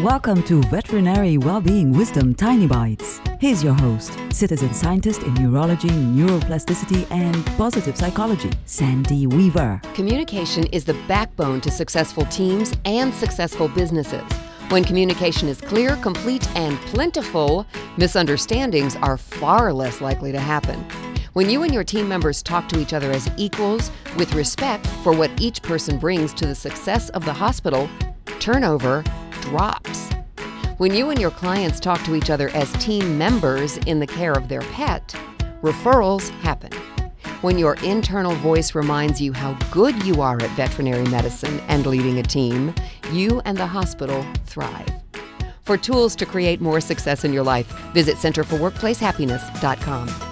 Welcome to Veterinary Wellbeing Wisdom Tiny Bites. Here's your host, citizen scientist in neurology, neuroplasticity, and positive psychology, Sandy Weaver. Communication is the backbone to successful teams and successful businesses. When communication is clear, complete, and plentiful, misunderstandings are far less likely to happen. When you and your team members talk to each other as equals, with respect for what each person brings to the success of the hospital, turnover drops. When you and your clients talk to each other as team members in the care of their pet, referrals happen. When your internal voice reminds you how good you are at veterinary medicine and leading a team, you and the hospital thrive. For tools to create more success in your life, visit centerforworkplacehappiness.com.